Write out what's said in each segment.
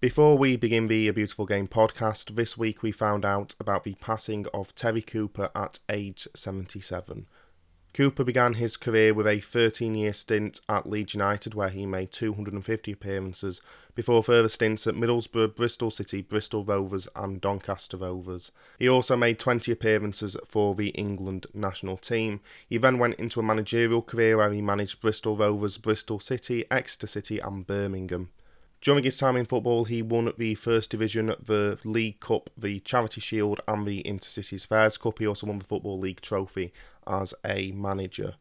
Before we begin the A Beautiful Game podcast, this week we found out about the passing of Terry Cooper at age 77. Cooper began his career with a 13 year stint at Leeds United, where he made 250 appearances, before further stints at Middlesbrough, Bristol City, Bristol Rovers, and Doncaster Rovers. He also made 20 appearances for the England national team. He then went into a managerial career where he managed Bristol Rovers, Bristol City, Exeter City, and Birmingham. During his time in football, he won the First Division, the League Cup, the Charity Shield, and the Intercities Fairs Cup. He also won the Football League Trophy as a manager.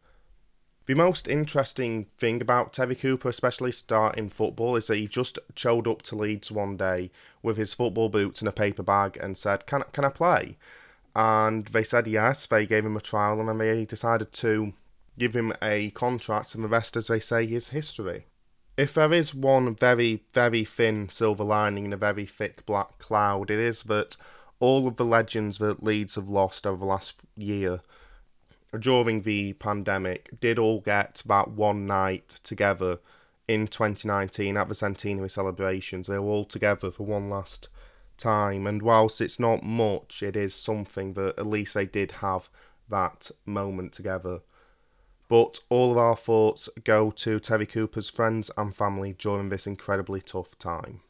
The most interesting thing about Terry Cooper, especially starting football, is that he just showed up to Leeds one day with his football boots and a paper bag and said, "Can can I play?" And they said yes. They gave him a trial, and then they decided to give him a contract, and the rest, as they say, is history if there is one very, very thin silver lining in a very thick black cloud, it is that all of the legends that Leeds have lost over the last year during the pandemic did all get that one night together in 2019 at the centenary celebrations. They were all together for one last time, and whilst it's not much, it is something that at least they did have that moment together. But all of our thoughts go to Terry Cooper's friends and family during this incredibly tough time.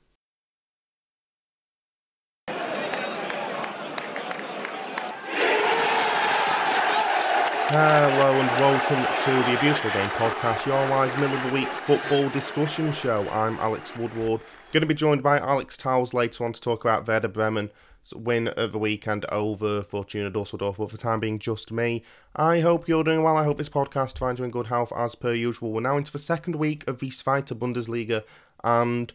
Hello and welcome to the Beautiful Game podcast, your wise middle of the week football discussion show. I'm Alex Woodward, going to be joined by Alex Towells later on to talk about Werder Bremen win of the weekend over Fortuna Dusseldorf, but for the time being, just me. I hope you're doing well. I hope this podcast finds you in good health as per usual. We're now into the second week of the Zweite Bundesliga, and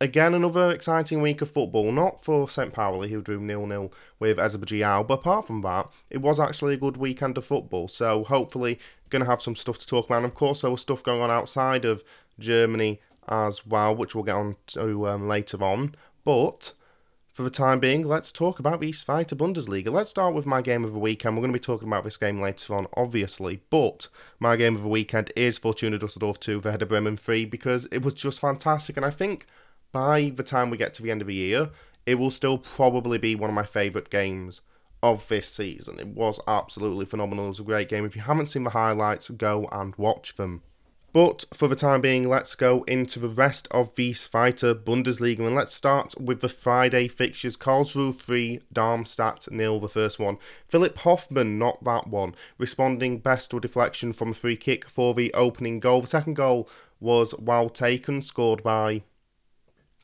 again, another exciting week of football. Not for St. Pauli, who drew nil nil with Azerbaijan, but apart from that, it was actually a good weekend of football. So hopefully, going to have some stuff to talk about. And of course, there was stuff going on outside of Germany as well, which we'll get on to um, later on. But for the time being, let's talk about the Zweite Bundesliga. Let's start with my game of the weekend. We're going to be talking about this game later on, obviously, but my game of the weekend is Fortuna Dusseldorf 2, Werder Bremen 3, because it was just fantastic. And I think by the time we get to the end of the year, it will still probably be one of my favourite games of this season. It was absolutely phenomenal. It was a great game. If you haven't seen the highlights, go and watch them. But for the time being, let's go into the rest of the Zweite Bundesliga and let's start with the Friday fixtures. Karlsruhe 3, Darmstadt nil, the first one. Philipp Hofmann, not that one, responding best to a deflection from a free kick for the opening goal. The second goal was well taken, scored by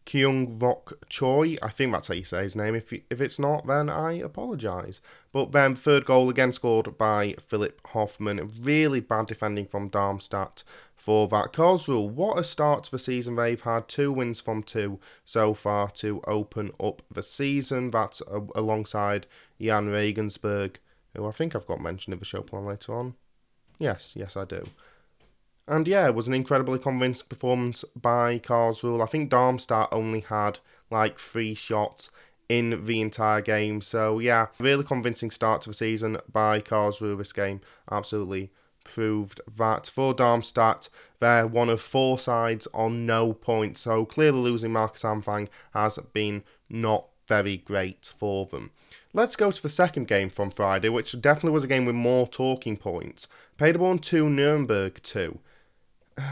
Kyung Rok Choi. I think that's how you say his name. If if it's not, then I apologise. But then third goal again scored by Philipp Hofmann. Really bad defending from Darmstadt for that. Karlsruhe, what a start to the season they've had. Two wins from two so far to open up the season. That's alongside Jahn Regensburg, who I think I've got mentioned in the show plan later on. Yes, yes I do. And yeah, it was an incredibly convincing performance by Karlsruhe. I think Darmstadt only had like three shots in the entire game. So yeah, really convincing start to the season by Karlsruhe. This game absolutely proved that for Darmstadt, they're one of four sides on no points. So clearly losing Markus Anfang has been not very great for them. Let's go to the second game from Friday, which definitely was a game with more talking points. Paderborn 2, Nuremberg 2.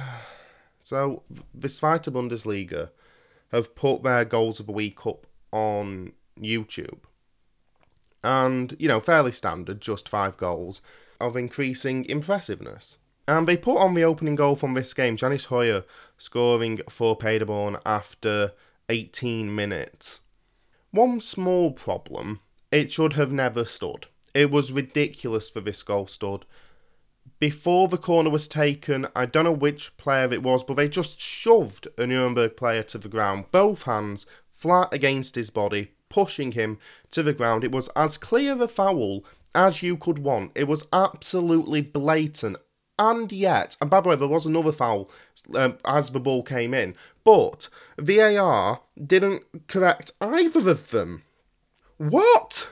so the Zweite Bundesliga have put their goals of the week up on YouTube. And, you know, fairly standard, just five goals of increasing impressiveness. And they put on the opening goal from this game, Jannis Heuer scoring for Paderborn after 18 minutes. One small problem, it should have never stood. It was ridiculous for this goal stood before the corner was taken, I don't know which player it was, but they just shoved a Nuremberg player to the ground, both hands flat against his body, pushing him to the ground. It was as clear a foul as you could want. It was absolutely blatant. And yet, and by the way, there was another foul um, as the ball came in, but VAR didn't correct either of them. What?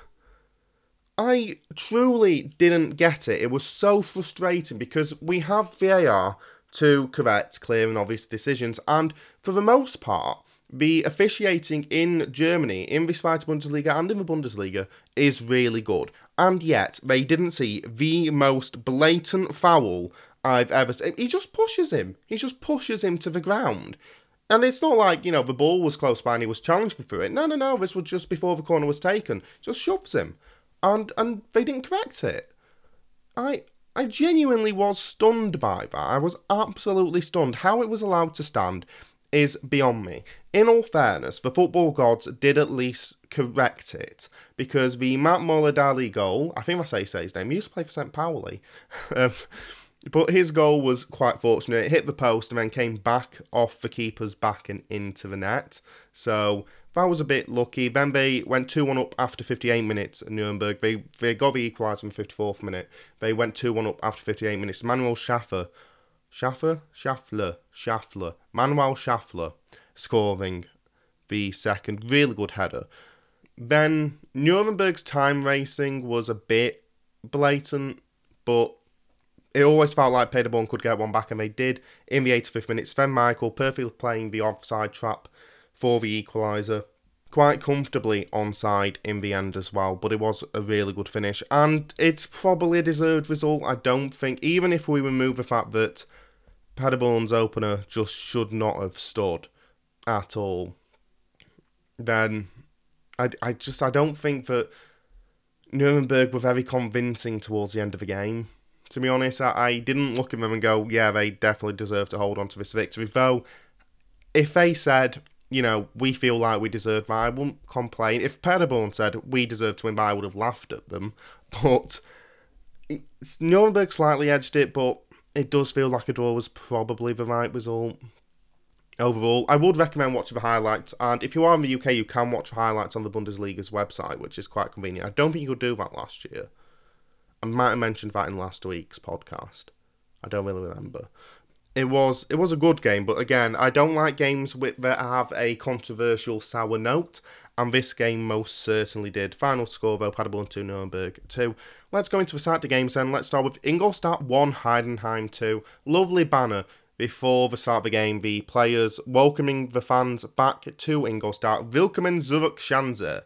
I truly didn't get it. It was so frustrating because we have VAR to correct clear and obvious decisions, and for the most part, the officiating in Germany, in the Zweite Bundesliga and in the Bundesliga, is really good. And yet, they didn't see the most blatant foul I've ever seen. He just pushes him. He just pushes him to the ground. And it's not like, you know, the ball was close by and he was challenging for it. No, no, no. This was just before the corner was taken. Just shoves him. And and they didn't correct it. I I genuinely was stunned by that. I was absolutely stunned. How it was allowed to stand is beyond me. In all fairness, the football gods did at least correct it because the Mats Møller Dæhli goal, I think I say say his name, he used to play for St. Pauli. um, but his goal was quite fortunate. It hit the post and then came back off the keeper's back and into the net. So that was a bit lucky. Then they went 2 1 up after 58 minutes at Nuremberg. They, they got the equaliser in the 54th minute. They went 2 1 up after 58 minutes. Manuel Schaffer, Schaffer? Schaffler, Schaffler, Manuel Schaffler scoring the second. Really good header. Then Nuremberg's time racing was a bit blatant, but it always felt like Paderborn could get one back, and they did in the 85th minute. Sven Michel perfectly playing the offside trap for the equaliser. Quite comfortably onside in the end as well, but it was a really good finish, and it's probably a deserved result. I don't think, even if we remove the fact that Paderborn's opener just should not have stood at all, then I, I just I don't think that Nuremberg were very convincing towards the end of the game to be honest. I, I didn't look at them and go, yeah, they definitely deserve to hold on to this victory. Though, if they said, you know, we feel like we deserve that, I wouldn't complain. If Paderborn said we deserve to win, I would have laughed at them. But Nuremberg slightly edged it, but it does feel like a draw was probably the right result. Overall, I would recommend watching the highlights, and if you are in the UK, you can watch highlights on the Bundesliga's website, which is quite convenient. I don't think you could do that last year. I might have mentioned that in last week's podcast. I don't really remember. It was it was a good game, but again, I don't like games with that have a controversial sour note, and this game most certainly did. Final score though, Paderborn 2, Nuremberg 2. Let's go into the the games then. Let's start with Ingolstadt 1, Heidenheim 2. Lovely banner before the start of the game, the players welcoming the fans back to Ingolstadt. Willkommen zurück Schanze,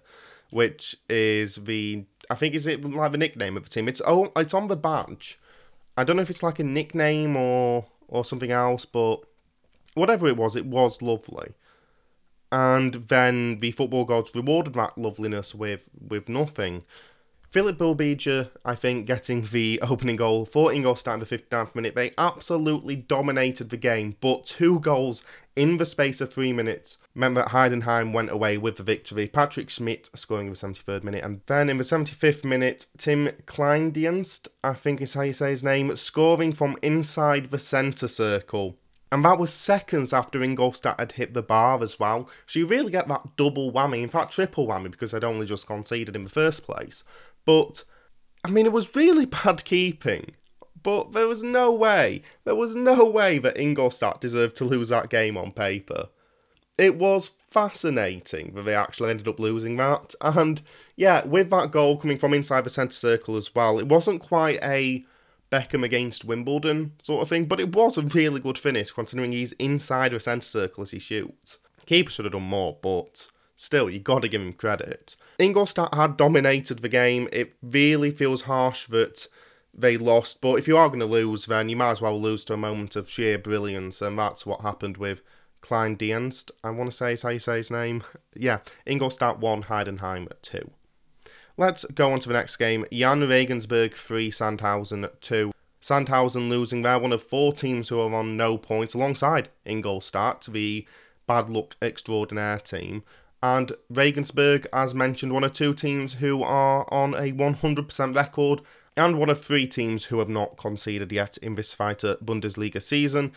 which is the I think is it like the nickname of the team. It's oh, it's on the badge. I don't know if it's like a nickname or or something else, but whatever it was, it was lovely. And then the football gods rewarded that loveliness with with nothing. Filip Bilbija, I think, getting the opening goal for Ingolstadt in the 59th minute. They absolutely dominated the game, but two goals in the space of three minutes meant that Heidenheim went away with the victory. Patrick Schmidt scoring in the 73rd minute, and then in the 75th minute, Tim Kleindienst, I think is how you say his name, scoring from inside the centre circle. And that was seconds after Ingolstadt had hit the bar as well. So you really get that double whammy, in fact, triple whammy, because they'd only just conceded in the first place. But, I mean, it was really bad keeping. But there was no way, there was no way that Ingolstadt deserved to lose that game on paper. It was fascinating that they actually ended up losing that. And yeah, with that goal coming from inside the centre circle as well, it wasn't quite a Beckham against Wimbledon sort of thing, but it was a really good finish considering he's inside the centre circle as he shoots. Keeper should have done more, but still, you got to give him credit. Ingolstadt had dominated the game. It really feels harsh that they lost. But if you are going to lose, then you might as well lose to a moment of sheer brilliance, and that's what happened with Kleindienst. I want to say is how you say his name. Yeah, Ingolstadt 1, Heidenheim 2. Let's go on to the next game. Jahn Regensburg 3, Sandhausen 2. Sandhausen losing. They're one of four teams who are on no points alongside Ingolstadt, the bad luck extraordinaire team. And Regensburg, as mentioned, one of two teams who are on a 100% record and one of three teams who have not conceded yet in this Zweite Bundesliga season.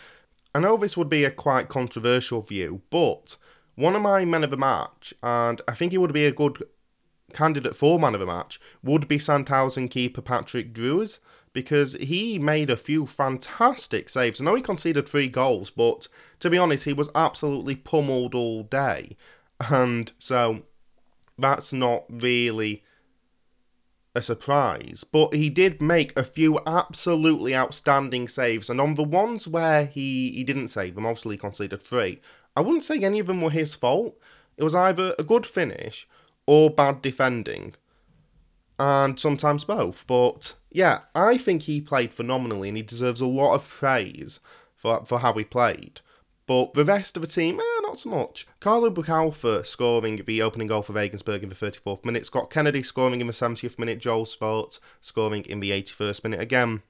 I know this would be a quite controversial view, but one of my men of the match, and I think he would be a good candidate for man of the match, would be Sandhausen keeper Patrick Drewes, because he made a few fantastic saves. I know he conceded three goals, but to be honest, he was absolutely pummeled all day. And so that's not really a surprise, but he did make a few absolutely outstanding saves, and on the ones where he, he didn't save them, obviously conceded three, I wouldn't say any of them were his fault. It was either a good finish or bad defending, and sometimes both. But yeah, I think he played phenomenally and he deserves a lot of praise for, for how he played. But the rest of the team, eh, not so much. Carlo Boukhalfa scoring the opening goal for Regensburg in the 34th minute. Scott Kennedy scoring in the 70th minute. Joel Svart scoring in the 81st minute. Again,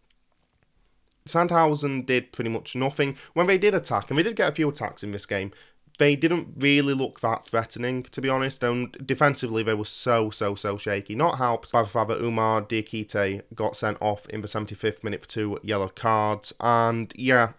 Sandhausen did pretty much nothing. When they did attack, and they did get a few attacks in this game, they didn't really look that threatening, to be honest. And defensively, they were so, so, so shaky. Not helped by the fact that Umar Diakite got sent off in the 75th minute for two yellow cards. And yeah,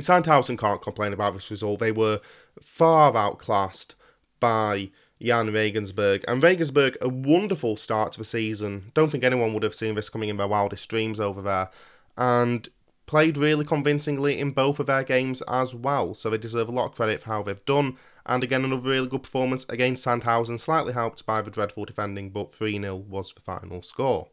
Sandhausen can't complain about this result. They were far outclassed by Jahn Regensburg. And Regensburg, a wonderful start to the season. Don't think anyone would have seen this coming in their wildest dreams over there. And played really convincingly in both of their games as well. So they deserve a lot of credit for how they've done. And again, another really good performance against Sandhausen, slightly helped by the dreadful defending, but 3 0 was the final score.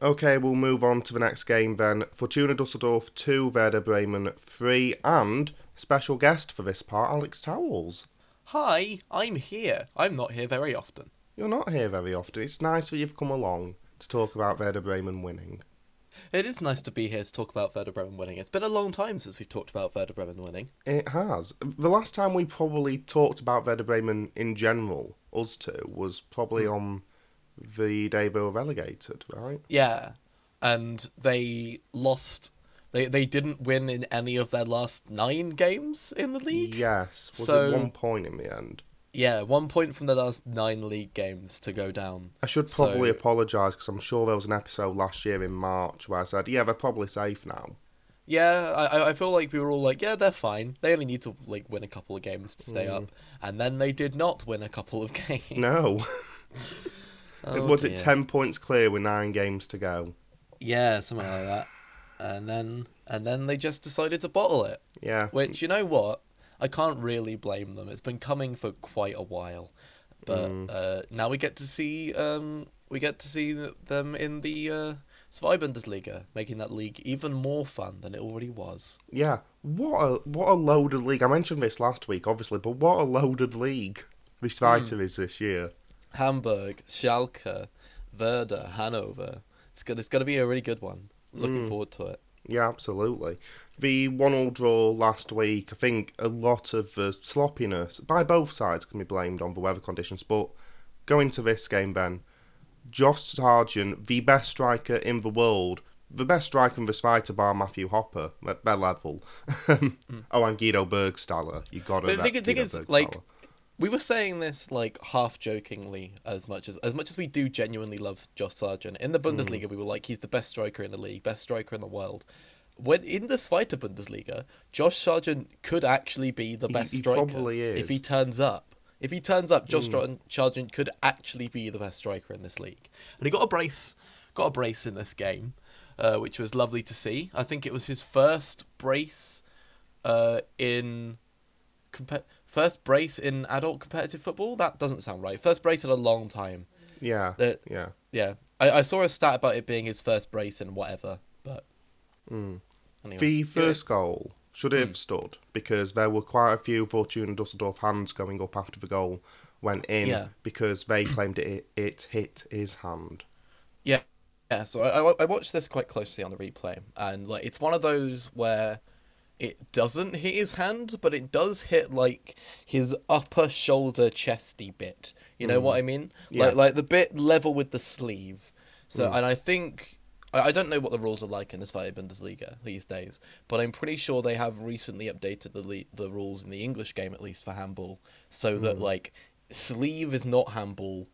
Okay, we'll move on to the next game then. Fortuna Dusseldorf 2, Werder Bremen 3, and special guest for this part, Alex Towells. Hi, I'm here. I'm not here very often. You're not here very often. It's nice that you've come along to talk about Werder Bremen winning. It is nice to be here to talk about Werder Bremen winning. It's been a long time since we've talked about Werder Bremen winning. It has. The last time we probably talked about Werder Bremen in general, us two, was probably hmm. on the day they were relegated, right? Yeah, and they lost. They they didn't win in any of their last nine games in the league. Yes. Was So- it one point in the end? Yeah, one point from the last nine league games to go down. I should probably So- apologise because I'm sure there was an episode last year in March where I said, yeah, they're probably safe now. Yeah, I I- feel like we were all like, yeah, they're fine. They only need to like win a couple of games to stay hmm. up, and then they did not win a couple of games. No. Oh, was it 10 points clear with nine games to go? Yeah, something like that. And then and then they just decided to bottle it. Yeah. Which you know what? I can't really blame them. It's been coming for quite a while, but Mm. uh, now we get to see um, we get to see them in the uh, Zwei Bundesliga, making that league even more fun than it already was. Yeah. What a what a loaded league. I mentioned this last week, obviously, but what a loaded league this Hmm. fighter is this year. Hamburg, Schalke, Werder, Hanover. It's gonna it's gonna be a really good one. Looking Mm. forward to it. Yeah, absolutely. The one all draw last week, I think a lot of the sloppiness by both sides can be blamed on the weather conditions. But going to this game, then, Josh Sargent, the best striker in the world, the best striker in this fighter bar Matthew Hoppe at their level. Hmm. oh, and Guido Burgstaller. You got to. But the thing, thing is, like, we were saying this like half jokingly as much as as much as we do genuinely love Josh Sargent in the Hmm. Bundesliga we were like he's the best striker in the league best striker in the world when in the Zweite Bundesliga Josh Sargent could actually be the He- best he striker probably is. Hmm. if he turns up if he turns up Josh Sargent could actually be the best striker in this league and he got a brace got a brace in this game uh, which was lovely to see I think it was his first brace uh, in compa- first brace in adult competitive football. That doesn't sound right. First brace in a long time. yeah, The- yeah. Yeah, I, I saw a stat about it being his first brace in whatever, but Mm. anyway. The first goal should have stood because there were quite a few Fortuna Dusseldorf hands going up after the goal went in Yeah. because they claimed it, it hit his hand. Yeah, yeah. So I, I I watched this quite closely on the replay, and like it's one of those where it doesn't hit his hand, but it does hit like his upper shoulder chesty bit. You know what mm. I mean? Yeah. Like like the bit level with the sleeve. So mm. and I think I, I don't know what the rules are like in this Zweite Bundesliga these days, but I'm pretty sure they have recently updated the le- the rules in the English game at least for handball, so that mm. like sleeve is not handball,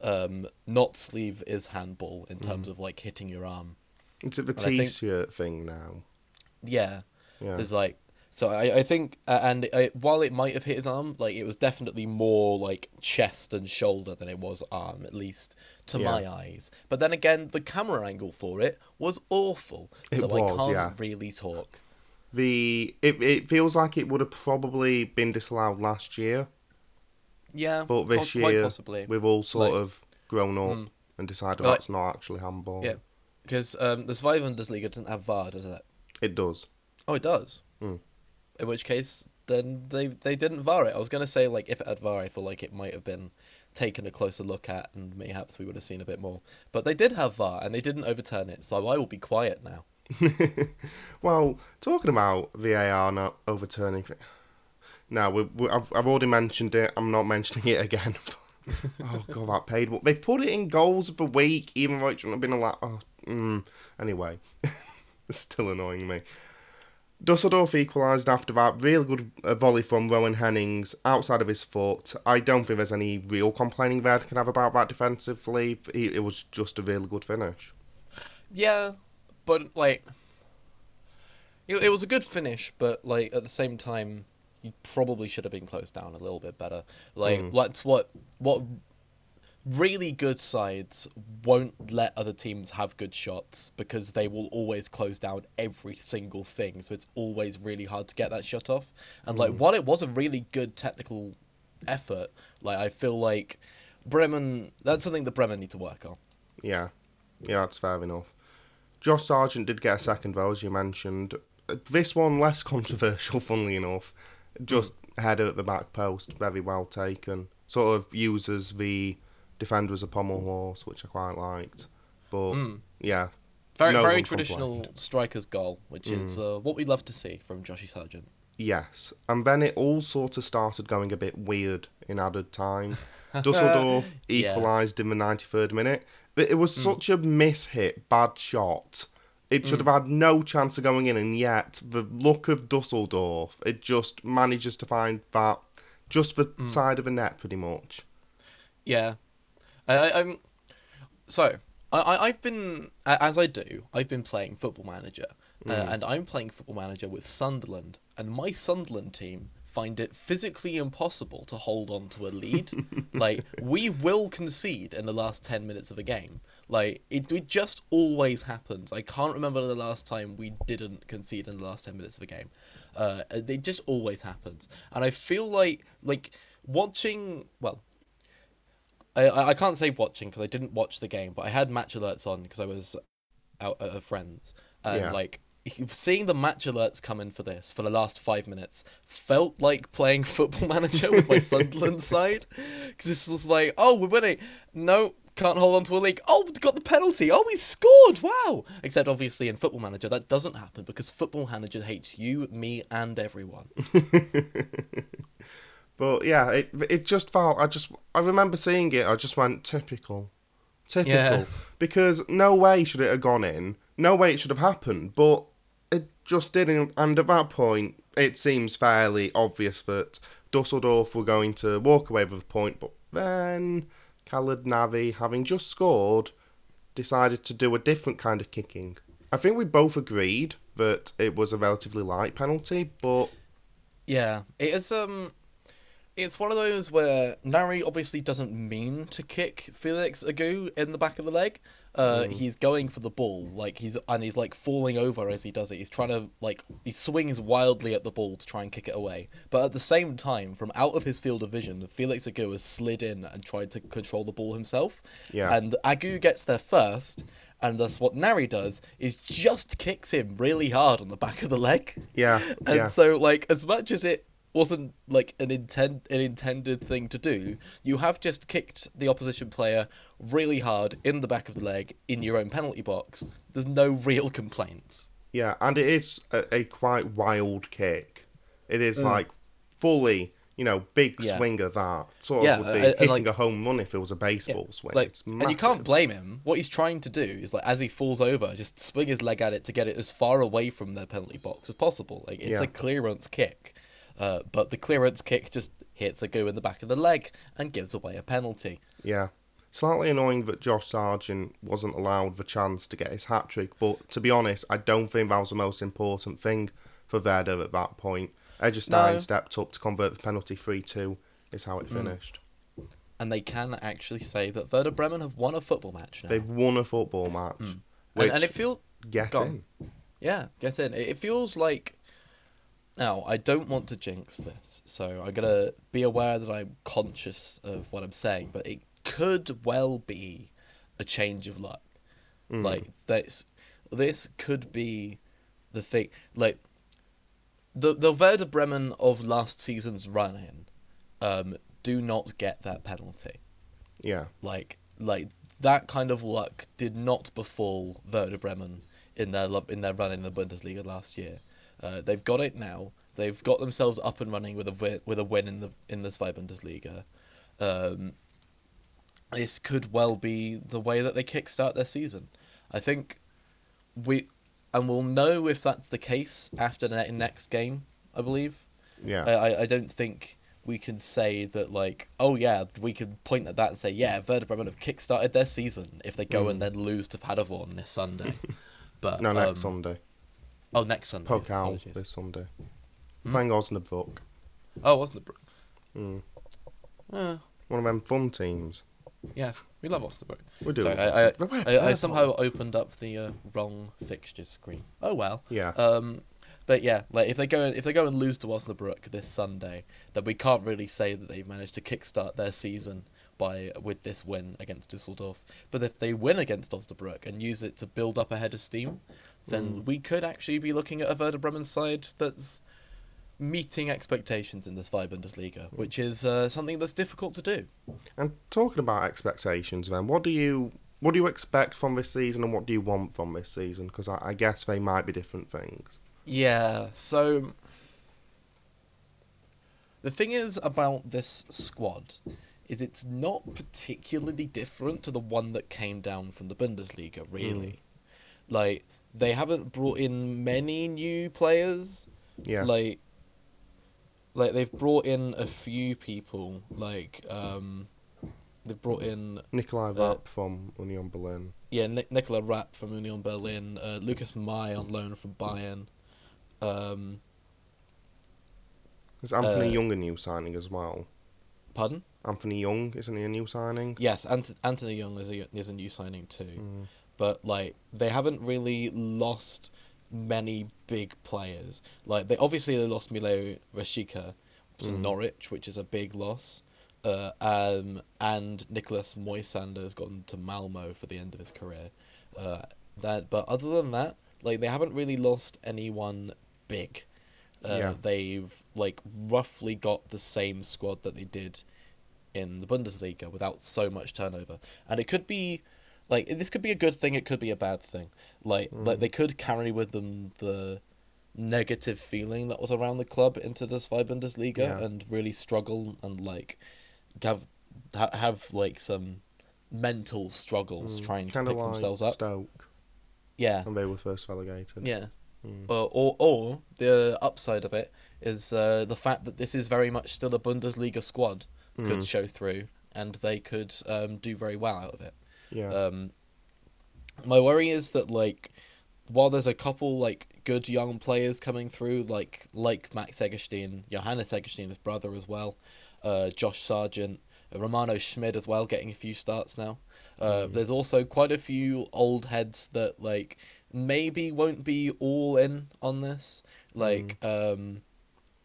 um, not sleeve is handball in terms of like hitting your arm. It's a the I think- thing now. Yeah, Yeah. there's like so I I think uh, and uh, while it might have hit his arm, like it was definitely more like chest and shoulder than it was arm, at least to Yeah. my eyes. But then again, the camera angle for it was awful, It so I can't yeah. really talk. The it, it feels like it would have probably been disallowed last year, Yeah, but this year possibly. we've all sort Like- of grown up Mm. and decided Like- that's not actually handball. Yeah, because um, the Zweite Bundesliga doesn't have VAR, does it? It does. Oh, it does. Mm. In which case, then they they didn't VAR it. I was gonna say like if it had VAR, I feel like it might have been taken a closer look at, and perhaps we would have seen a bit more. But they did have VAR, and they didn't overturn it, so I will be quiet now. well, talking about VAR not overturning. No, we, we, I've I've already mentioned it. I'm not mentioning it again. oh god, that paid. They put it in goals of the week, even though it shouldn't have been a lot. Oh, mm. Anyway, it's still annoying me. Dusseldorf equalised after that really good uh, volley from Rouwen Hennings outside of his foot. I don't think there's any real complaining Verd can have about that defensively. It was just a really good finish. Yeah, but like, it, it was a good finish, but like at the same time, you probably should have been closed down a little bit better. Like mm. that's what what really good sides won't let other teams have good shots because they will always close down every single thing. So it's always really hard to get that shot off. And like, mm. while it was a really good technical effort, like I feel like Bremen that's something that Bremen need to work on. Yeah, yeah, that's fair enough. Josh Sargent did get a second though, as you mentioned. This one less controversial, funnily enough. Just mm. header at the back post, very well taken. Sort of uses the defender was a pommel horse, which I quite liked. But mm. yeah, very no very traditional complained. striker's goal, which mm. is uh, what we love to see from Joshy Sargent. Yes, and then it all sort of started going a bit weird in added time. Dusseldorf equalised yeah. in the 93rd minute, but it was mm. such a mishit, bad shot. It should mm. have had no chance of going in, and yet the luck of Dusseldorf, it just manages to find that just the mm. side of the net pretty much. Yeah, I, am so I, I've been as I do. I've been playing Football Manager, uh, mm. uh, and I'm playing Football Manager with Sunderland, and my Sunderland team find it physically impossible to hold on to a lead. like we will concede in the last ten minutes of a game. Like it, it just always happens. I can't remember the last time we didn't concede in the last ten minutes of a game. Uh, it just always happens, and I feel like like watching well I, I can't say watching because I didn't watch the game, but I had match alerts on because I was out at a friend's. And yeah. like seeing the match alerts come in for this for the last five minutes felt like playing Football Manager with my Sunderland side because this was like, oh, we're winning. No, can't hold on to a league. Oh, got the penalty. Oh, we scored. Wow. Except obviously in Football Manager that doesn't happen because Football Manager hates you, me, and everyone. But yeah, it it just felt. I just I remember seeing it. I just went typical, typical. Yeah. Because no way should it have gone in. No way it should have happened. But it just didn't. And at that point, it seems fairly obvious that Dusseldorf were going to walk away with a point. But then Khaled Narey, having just scored, decided to do a different kind of kicking. I think we both agreed that it was a relatively light penalty, but yeah, it is um it's one of those where Narey obviously doesn't mean to kick Felix Agu in the back of the leg. Uh, mm. He's going for the ball, like he's and he's like falling over as he does it. He's trying to like he swings wildly at the ball to try and kick it away, but at the same time, from out of his field of vision, Felix Agu has slid in and tried to control the ball himself. Yeah. And Agu gets there first, and thus what Narey does is just kicks him really hard on the back of the leg. Yeah. And yeah. so like as much as it wasn't like an intent an intended thing to do. You have just kicked the opposition player really hard in the back of the leg in your own penalty box. There's no real complaints. Yeah, and it is a, a quite wild kick. It is mm. like fully, you know, big yeah. swinger that sort yeah, of would be hitting like, a home run if it was a baseball yeah, swing. Like, and you can't blame him. What he's trying to do is like as he falls over, just swing his leg at it to get it as far away from the penalty box as possible. Like it's a clearance kick. Uh, but the clearance kick just hits Agu in the back of the leg and gives away a penalty. Yeah. Slightly annoying that Josh Sargent wasn't allowed the chance to get his hat trick, but to be honest, I don't think that was the most important thing for Werder at that point. Eggestein no. stepped up to convert the penalty 3 2, is how it hmm. finished. Mm. And they can actually say that Werder Bremen have won a football match now. They've won a football match. Mm. And, and, it feels. Get in. Yeah, get in. It feels like now, I don't want to jinx this, so I'm gonna be aware that I'm conscious of what I'm saying, but it could well be a change of luck. Mm. Like this, this could be the thing. Like the the Werder Bremen of last season's run in, um, do not get that penalty. Yeah. Like like that kind of luck did not befall Werder Bremen in their in their run in the Bundesliga last year. Uh, they've got it now. They've got themselves up and running with a win, with a win in the in the Zwei Bundesliga. Um, this could well be the way that they kickstart their season. I think we and we'll know if that's the case after the next game. I believe. Yeah. I, I- don't think we can say that like oh yeah we can point at that and say yeah Werder Bremen have kickstarted their season if they go and then lose to Paderborn this Sunday. But no, next um, Sunday. Oh, next Sunday. Out apologies. this Sunday. Hmm? Playing Osnabrück. Oh, wasn't it? Mm. Uh, One of them fun teams. yes, we love Osnabrück. We do. Sorry, I, I, But we're I, I purple. somehow opened up the uh, wrong fixture screen. Oh well. Yeah. Um, but yeah, like if they go if they go and lose to Osnabrück this Sunday, then we can't really say that they've managed to kickstart their season by with this win against Düsseldorf. But if they win against Osnabrück and use it to build up a head of steam, then Mm. we could actually be looking at a Werder Bremen side that's meeting expectations in this Zwei Bundesliga, which is uh, something that's difficult to do. And talking about expectations, then, what do you what do you expect from this season, and what do you want from this season? Because I, I guess they might be different things. Yeah, so the thing is about this squad is it's not particularly different to the one that came down from the Bundesliga, really. Like they haven't brought in many new players. Yeah. Like like they've brought in a few people like um they've brought in Nikolai uh, Rapp from Union Berlin. yeah, Ni- Nicolai Rapp from Union Berlin, uh, Lukas Mai on loan from Bayern. Um, Is Anthony uh, Jung a new signing as well? pardon? Anthony Jung isn't he a new signing? Yes, Ant- Anthony Jung is a is a new signing too, Mm. But like they haven't really lost many big players. Like they obviously they lost Milot Rashica to Mm. Norwich, which is a big loss. Uh, um, and Niklas Moisander has gone to Malmo for the end of his career. Uh, that, but other than that, like they haven't really lost anyone big. Uh, Yeah. They've like roughly got the same squad that they did in the Bundesliga without so much turnover, and it could be like this could be a good thing, it could be a bad thing. Like like they could carry with them the negative feeling that was around the club into the Zwei Bundesliga Yeah. and really struggle and like have have like some mental struggles trying to Kind of pick Mm. like themselves up. Stoke Yeah, And they were first relegated. yeah. Mm. Uh, or or the upside of it is uh, the fact that this is very much still a Bundesliga squad could Mm. show through, and they could um, do very well out of it. Yeah. Um, my worry is that like while there's a couple like good young players coming through, like like Max Eggestein, Johannes Eggestein, his brother as well, uh, Josh Sargent, Romano Schmid as well, getting a few starts now. Uh, There's also quite a few old heads that like maybe won't be all in on this. Like um,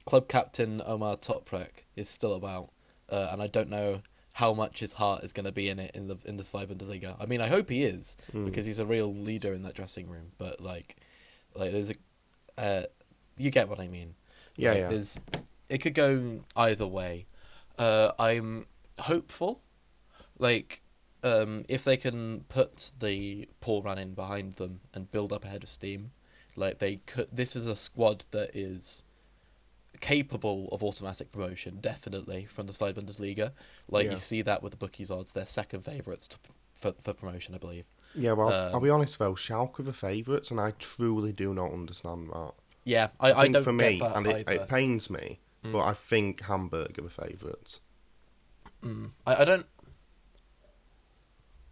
club captain Ömer Toprak is still about, uh, and I don't know how much his heart is going to be in it in the in the Zwei Bundesliga. I mean, I hope he is because he's a real leader in that dressing room. But like, like there's a, uh, you get what I mean. Yeah, Like, yeah. There's, it could go either way. Uh, I'm hopeful, like, um, if they can put the poor run in behind them and build up a head of steam, like they could. This is a squad that is capable of automatic promotion, definitely from the Zwei Bundesliga. Like Yeah. you see that with the bookies odds, they're second favourites to, for for promotion, I believe. yeah, well, I'll um, be honest though, Schalke are the favourites, and I truly do not understand that. Yeah, I, I I, think for me, and it, it pains me, Mm. but I think Hamburg are the favourites. Mm. I, I don't.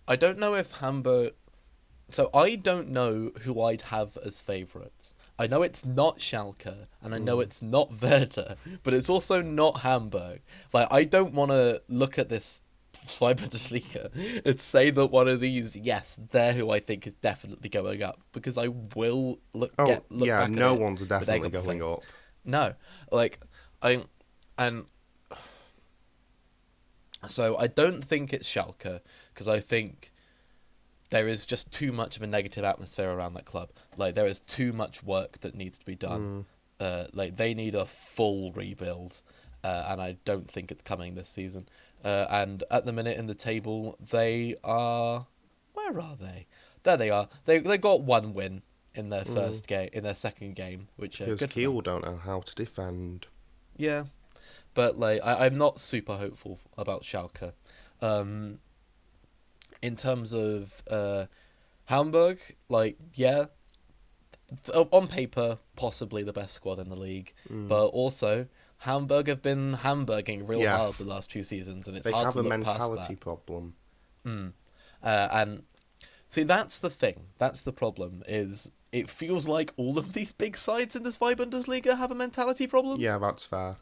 I don't know if Hamburg. So I don't know who I'd have as favourites. I know it's not Schalke, and I know mm. it's not Werder, but it's also not Hamburg. Like I don't want to look at this Bundesliga and say that one of these, yes, they're who I think is definitely going up because I will look. Oh, get, look yeah, no one's definitely going things. up. No, like I and so I don't think it's Schalke because I think there is just too much of a negative atmosphere around that club. Like there is too much work that needs to be done. Uh, like they need a full rebuild, uh, and I don't think it's coming this season. Uh, and at the minute in the table, they are. Where are they? There they are. They they got one win in their first game, in their second game, which uh, Because them. Kiel don't know how to defend. Yeah, but like I, I'm not super hopeful about Schalke. Um, in terms of uh, Hamburg, like yeah, on paper possibly the best squad in the league, but also Hamburg have been Hamburging real Yes. hard the last two seasons, and it's They hard to a look past mentality that. problem. Mm. Uh, and see, that's the thing. That's the problem. Is it feels like all of these big sides in this Bundesliga have a mentality problem? Yeah, that's fair.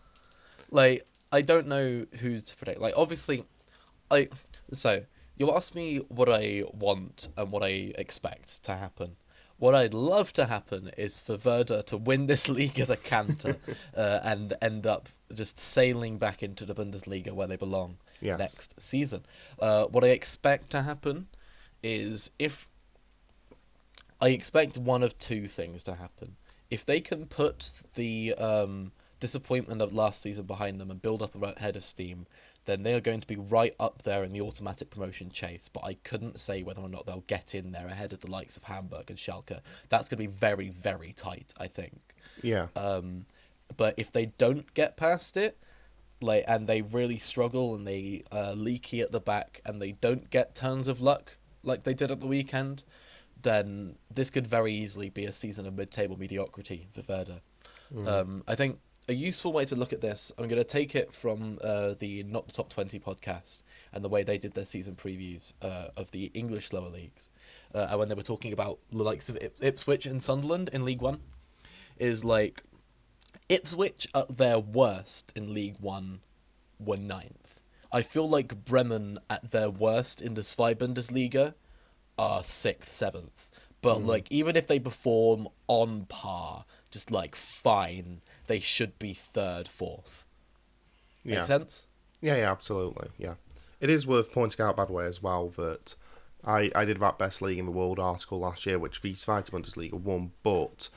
like I don't know who to predict. Like obviously, I so you ask me what I want and what I expect to happen. What I'd love to happen is for Werder to win this league as a canter uh, and end up just sailing back into the Bundesliga where they belong Yes. next season. Uh, what I expect to happen is if I expect one of two things to happen. If they can put the um, disappointment of last season behind them and build up a head of steam, then they are going to be right up there in the automatic promotion chase. But I couldn't say whether or not they'll get in there ahead of the likes of Hamburg and Schalke. That's going to be very, very tight, I think. Yeah. Um, but if they don't get past it, like, and they really struggle and they uh, leaky at the back and they don't get turns of luck like they did at the weekend, then this could very easily be a season of mid-table mediocrity for Werder. Um, I think a useful way to look at this, I'm going to take it from uh, the Not the Top 20 podcast and the way they did their season previews uh, of the English lower leagues, uh, and when they were talking about the likes of Ip- Ipswich and Sunderland in League One, is like Ipswich at their worst in League One were ninth. I feel like Bremen at their worst in the Zwei Bundesliga are sixth, seventh. But like even if they perform on par, just like fine, they should be third, fourth. Make Yeah. sense? Yeah, yeah, absolutely. Yeah. It is worth pointing out, by the way, as well, that I, I did that Best League in the World article last year, which the Zweite Bundesliga won, but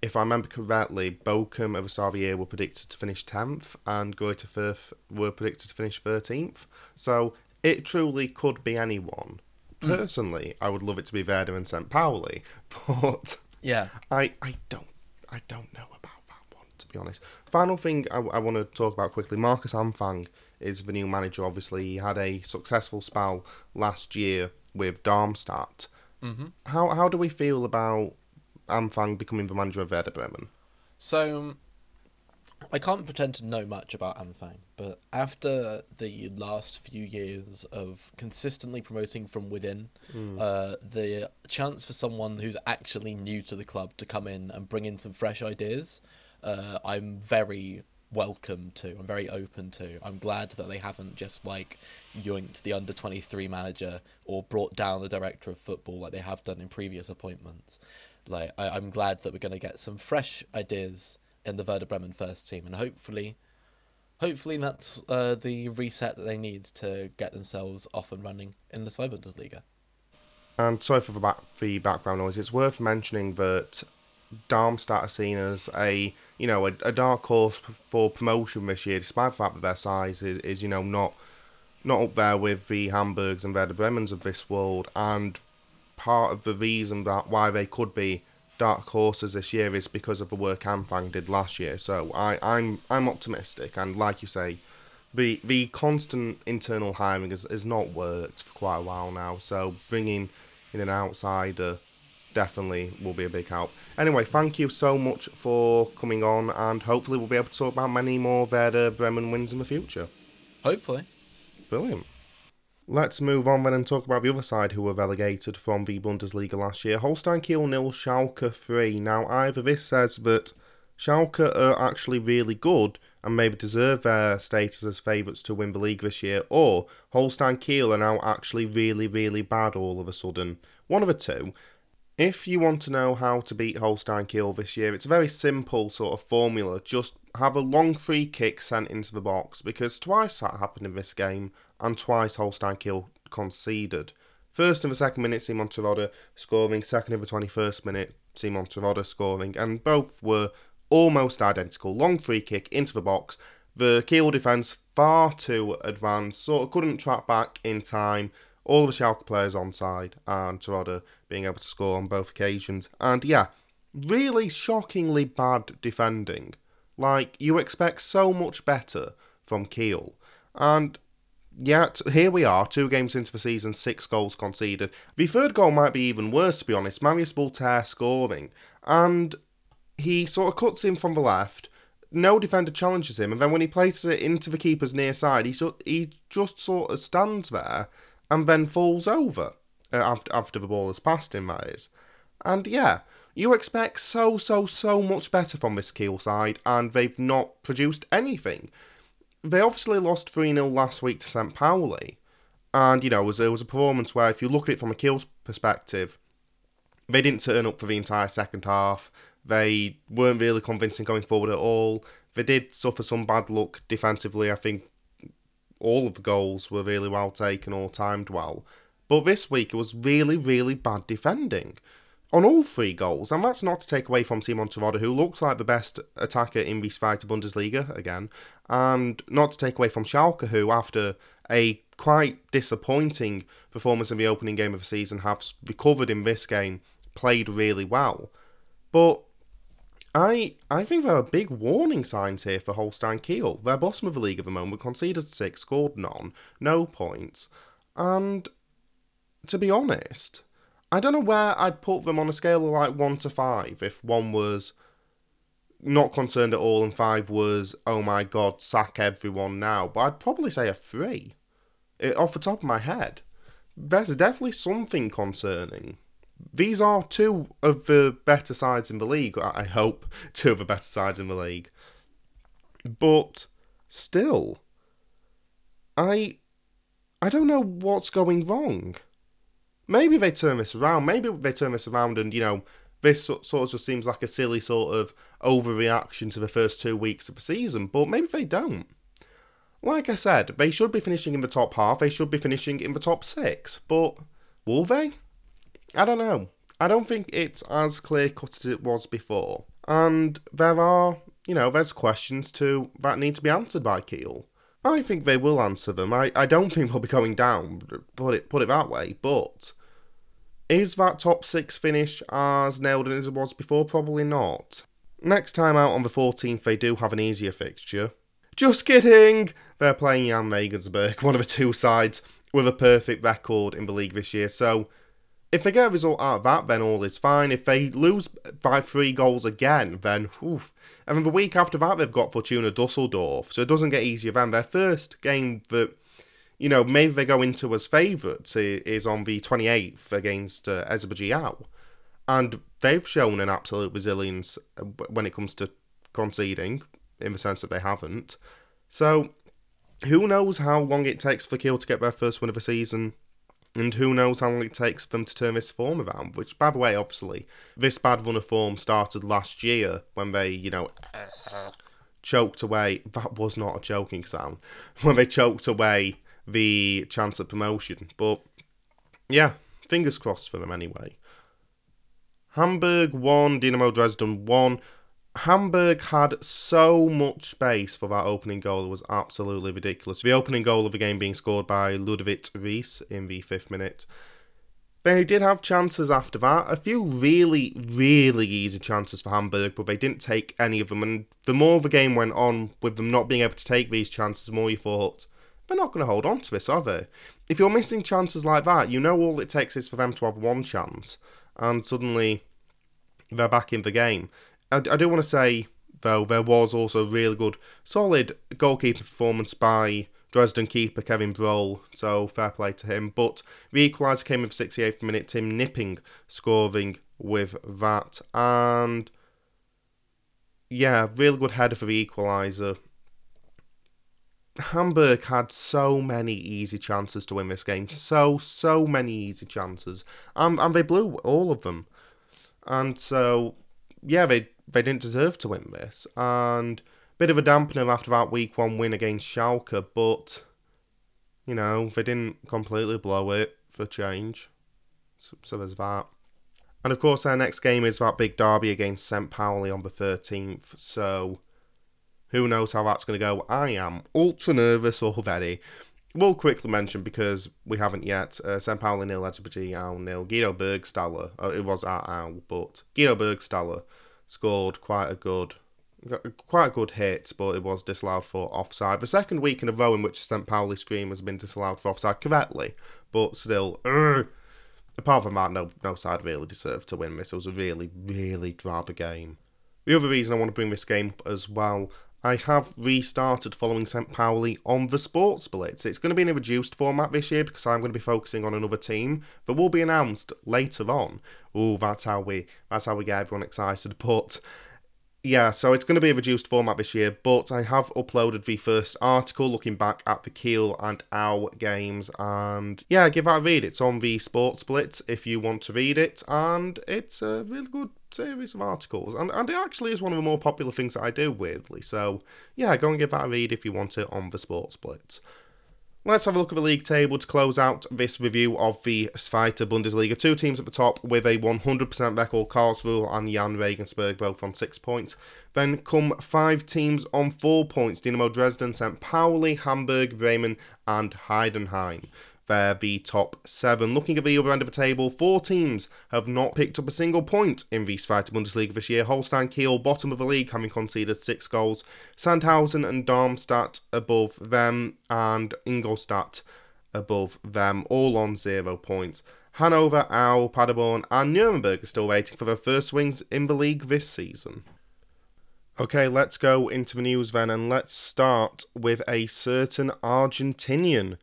if I remember correctly, Bochum at the start of the year were predicted to finish 10th, and Greuther Fürth were predicted to finish 13th. So it truly could be anyone. Hmm. Personally, I would love it to be Werder and St. Pauli, but Yeah. I, I don't I don't know about that one to be honest. Final thing I, I want to talk about quickly. Markus Anfang is the new manager. Obviously, he had a successful spell last year with Darmstadt. Mm-hmm. How how do we feel about Anfang becoming the manager of Werder Bremen? So, I can't pretend to know much about Anfang, but after the last few years of consistently promoting from within, uh, the chance for someone who's actually new to the club to come in and bring in some fresh ideas, uh, I'm very welcome to. I'm very open to. I'm glad that they haven't just like yoinked the under 23 manager or brought down the director of football like they have done in previous appointments. Like I, I'm glad that we're going to get some fresh ideas in the Werder Bremen first team, and hopefully, hopefully that's uh, the reset that they need to get themselves off and running in the Zwei Bundesliga. And sorry for the, back, the background noise. It's worth mentioning that Darmstadt are seen as a you know a, a dark horse for promotion this year, despite the fact that their size is, is you know not not up there with the Hamburgs and Werder Bremens of this world. And part of the reason that why they could be dark horses this year is because of the work Anfang did last year. So I, I'm I'm optimistic, and like you say, the the constant internal hiring has, has not worked for quite a while now. So bringing in an outsider definitely will be a big help. Anyway, thank you so much for coming on, and hopefully we'll be able to talk about many more Werder Bremen wins in the future. Hopefully, Brilliant. Let's move on then and talk about the other side who were relegated from the Bundesliga last year. Holstein Kiel nil, Schalke 3. Now, either this says that Schalke are actually really good and maybe deserve their status as favourites to win the league this year, or Holstein Kiel are now actually really, really bad all of a sudden. One of the two. If you want to know how to beat Holstein Kiel this year, it's a very simple sort of formula. Just have a long free kick sent into the box because twice that happened in this game and twice Holstein Kiel conceded. First in the second minute, Simon Terodde scoring. Second in the 21st minute, Simon Terodde scoring. And both were almost identical. Long free kick into the box. The Kiel defence far too advanced, sort of couldn't track back in time. All the Schalke players onside, and Terodde being able to score on both occasions. And yeah, really shockingly bad defending. Like, you expect so much better from Kiel. And yet, here we are, two games into the season, six goals conceded. The third goal might be even worse, to be honest. Marius Bülter scoring. And he sort of cuts in from the left. No defender challenges him, and then when he places it into the keeper's near side, he, so, he just sort of stands there and then falls over uh, after, after the ball has passed him, that is. And yeah, you expect so, so, so much better from this Kiel side, and they've not produced anything. They obviously lost 3 0 last week to St. Pauli, and you know, it was, it was a performance where, if you look at it from a Kiel's perspective, they didn't turn up for the entire second half. They weren't really convincing going forward at all. They did suffer some bad luck defensively. I think all of the goals were really well taken or timed well. But this week it was really, really bad defending on all three goals. And that's not to take away from Simon Terodde, who looks like the best attacker in the Zweite Bundesliga again, and not to take away from Schalke, who, after a quite disappointing performance in the opening game of the season, have recovered in this game, played really well. But I I think there are big warning signs here for Holstein Kiel. They're bottom of the league at the moment, conceded six, scored none, no points. And to be honest, I don't know where I'd put them on a scale of like one to five. If one was not concerned at all and five was, oh my god, sack everyone now. But I'd probably say a three. It, off the top of my head. There's definitely something concerning these are two of the better sides in the league. I hope two of the better sides in the league. But still, I I don't know what's going wrong. Maybe they turn this around. Maybe they turn this around, and you know, this sort of just seems like a silly sort of overreaction to the first two weeks of the season. But maybe they don't. Like I said, they should be finishing in the top half. They should be finishing in the top six. But will they? I don't know. I don't think it's as clear cut as it was before. And there are, you know, there's questions too that need to be answered by Kiel. I think they will answer them. I, I don't think they'll be going down, put it put it that way, but is that top six finish as nailed in as it was before? Probably not. Next time out on the 14th, they do have an easier fixture. Just kidding! They're playing Jahn Regensburg, one of the two sides with a perfect record in the league this year, so if they get a result out of that, then all is fine. If they lose by three goals again, then oof. And then the week after that, they've got Fortuna Dusseldorf, so it doesn't get easier then. Their first game that, you know, maybe they go into as favourites is on the 28th against uh, Erzgebirge And they've shown an absolute resilience uh, when it comes to conceding, in the sense that they haven't. So, who knows how long it takes for Kiel to get their first win of the season and who knows how long it takes them to turn this form around. Which, by the way, obviously, this bad run of form started last year when they, you know, choked away. That was not a choking sound. When they choked away the chance of promotion. But, yeah, fingers crossed for them anyway. Hamburg won, Dynamo Dresden won. Hamburg had so much space for that opening goal. It was absolutely ridiculous. The opening goal of the game being scored by Ludovit Reis in the fifth minute. They did have chances after that. A few really, really easy chances for Hamburg, but they didn't take any of them. And the more the game went on, with them not being able to take these chances, the more you thought, they're not going to hold on to this, are they? If you're missing chances like that, you know all it takes is for them to have one chance, and suddenly they're back in the game. I, I do want to say though there was also really good, solid goalkeeping performance by Dresden keeper Kevin Broll, so fair play to him. But the equaliser came in the 68th minute, Tim Knipping scoring with that. And yeah, really good header for the equaliser. Hamburg had so many easy chances to win this game. So, so many easy chances. And, and they blew all of them. And so, yeah, they they didn't deserve to win this. And bit of a dampener after that week one win against Schalke, but you know they didn't completely blow it for change. So, so there's that. And of course, our next game is that big derby against St. Pauli on the 13th. So who knows how that's going to go? I am ultra nervous already. We'll quickly mention because we haven't yet. Uh, St. Pauli nil, Ecce Aue nil. Guido Burgstaller, uh, it was at Aue, but Guido Burgstaller scored quite a good quite a good hit, but it was disallowed for offside. The second week in a row in which St. Pauli scream has been disallowed for offside correctly, but still, uh, apart from that, no no side really deserved to win this. It was a really, really drab game. The other reason I want to bring this game up as well, I have restarted following St. Pauli on the Sports Blitz. It's going to be in a reduced format this year because I'm going to be focusing on another team that will be announced later on. Oh, that's how we that's how we get everyone excited. But yeah, so it's going to be a reduced format this year, but I have uploaded the first article looking back at the Kiel and Aue games, and yeah, give that a read. It's on the Sports Blitz if you want to read it, and it's a really good series of articles, and, and it actually is one of the more popular things that I do, weirdly. So yeah, go and give that a read if you want it on the Sports Blitz. Let's have a look at the league table to close out this review of the Zweite Bundesliga. Two teams at the top with a 100% record, Karlsruhe and Jahn Regensburg, both on six points. Then come five teams on four points, Dynamo Dresden, St. Pauli, Hamburg, Bremen and Heidenheim the top seven. Looking at the other end of the table, four teams have not picked up a single point in the Zweite Bundesliga this year. Holstein Kiel, bottom of the league, having conceded six goals. Sandhausen and Darmstadt above them, and Ingolstadt above them, all on zero points. Hanover, Aue, Paderborn, and Nuremberg are still waiting for their first swings in the league this season. Okay, let's go into the news then, and let's start with a certain Argentinian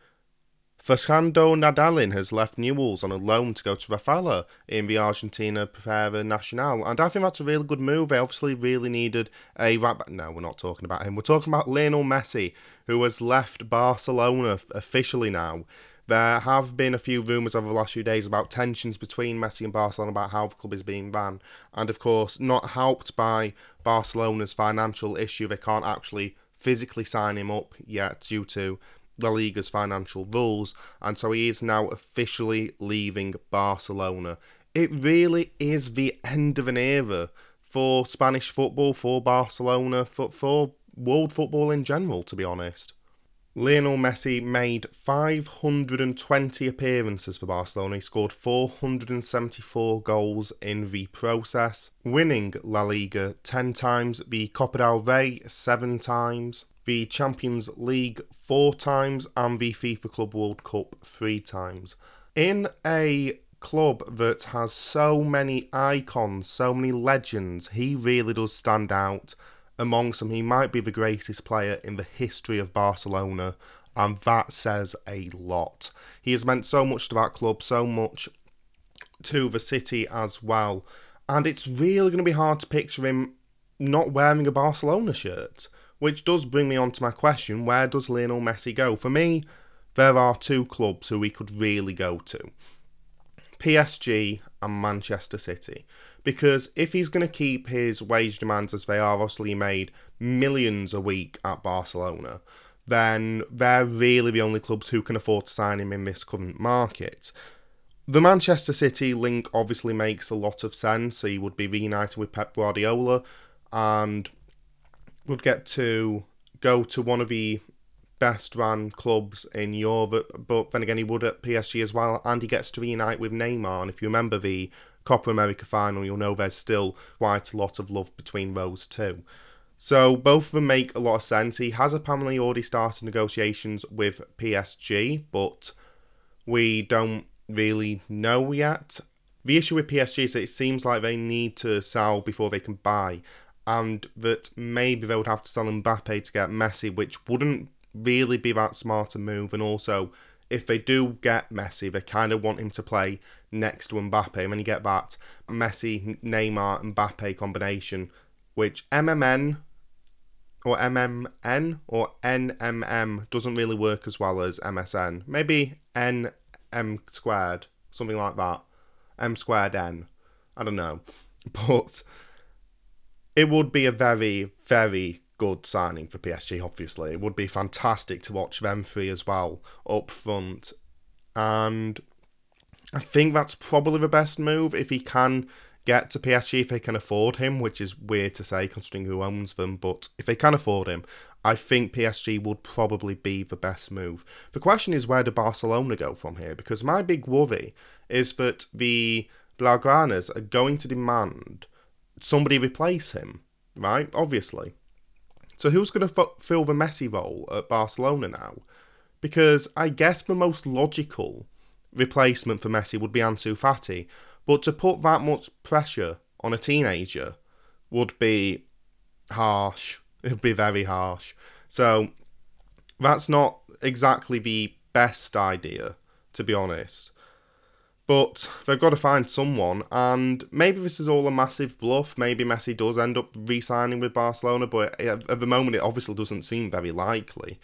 Fernando Nadalin has left Newell's on a loan to go to Rafaela in the Argentina Primera Nacional, and I think that's a really good move. They obviously really needed a. No, we're not talking about him. We're talking about Lionel Messi, who has left Barcelona officially now. There have been a few rumours over the last few days about tensions between Messi and Barcelona about how the club is being run, and of course, not helped by Barcelona's financial issue. They can't actually physically sign him up yet due to La Liga's financial rules, and so he is now officially leaving Barcelona. It really is the end of an era for Spanish football, for Barcelona, for, for world football in general, to be honest. Lionel Messi made 520 appearances for Barcelona. He scored 474 goals in the process, winning La Liga 10 times, the Copa del Rey 7 times, the Champions League four times and the FIFA Club World Cup three times. In a club that has so many icons, so many legends, he really does stand out amongst them. He might be the greatest player in the history of Barcelona, and that says a lot. He has meant so much to that club, so much to the city as well, and it's really going to be hard to picture him not wearing a Barcelona shirt. Which does bring me on to my question where does Lionel Messi go? For me, there are two clubs who he could really go to PSG and Manchester City. Because if he's going to keep his wage demands as they are, obviously he made millions a week at Barcelona, then they're really the only clubs who can afford to sign him in this current market. The Manchester City link obviously makes a lot of sense. He would be reunited with Pep Guardiola, and would get to go to one of the best run clubs in Europe, but then again, he would at PSG as well, and he gets to reunite with Neymar. And if you remember the Copa America final, you'll know there's still quite a lot of love between those two. So both of them make a lot of sense. He has apparently already started negotiations with PSG, but we don't really know yet. The issue with PSG is that it seems like they need to sell before they can buy, and that maybe they would have to sell Mbappe to get Messi, which wouldn't really be that smart a move. And also, if they do get Messi, they kind of want him to play next to Mbappe. And when you get that Messi, Neymar, Mbappe combination, which MMN or MMN or NMM doesn't really work as well as MSN. Maybe NM squared, something like that. M squared N. I don't know. But it would be a very, very good signing for PSG, obviously. It would be fantastic to watch them three as well up front. And I think that's probably the best move if he can get to PSG, if they can afford him, which is weird to say considering who owns them, but if they can afford him, I think PSG would probably be the best move. The question is where do Barcelona go from here? Because my big worry is that the Blaugranas are going to demand somebody replace him, right? Obviously. So who's going to f- fill the Messi role at Barcelona now? Because I guess the most logical replacement for Messi would be Ansu Fati, but to put that much pressure on a teenager would be harsh. It would be very harsh. So that's not exactly the best idea, to be honest. But they've got to find someone, and maybe this is all a massive bluff. Maybe Messi does end up re signing with Barcelona, but at the moment it obviously doesn't seem very likely.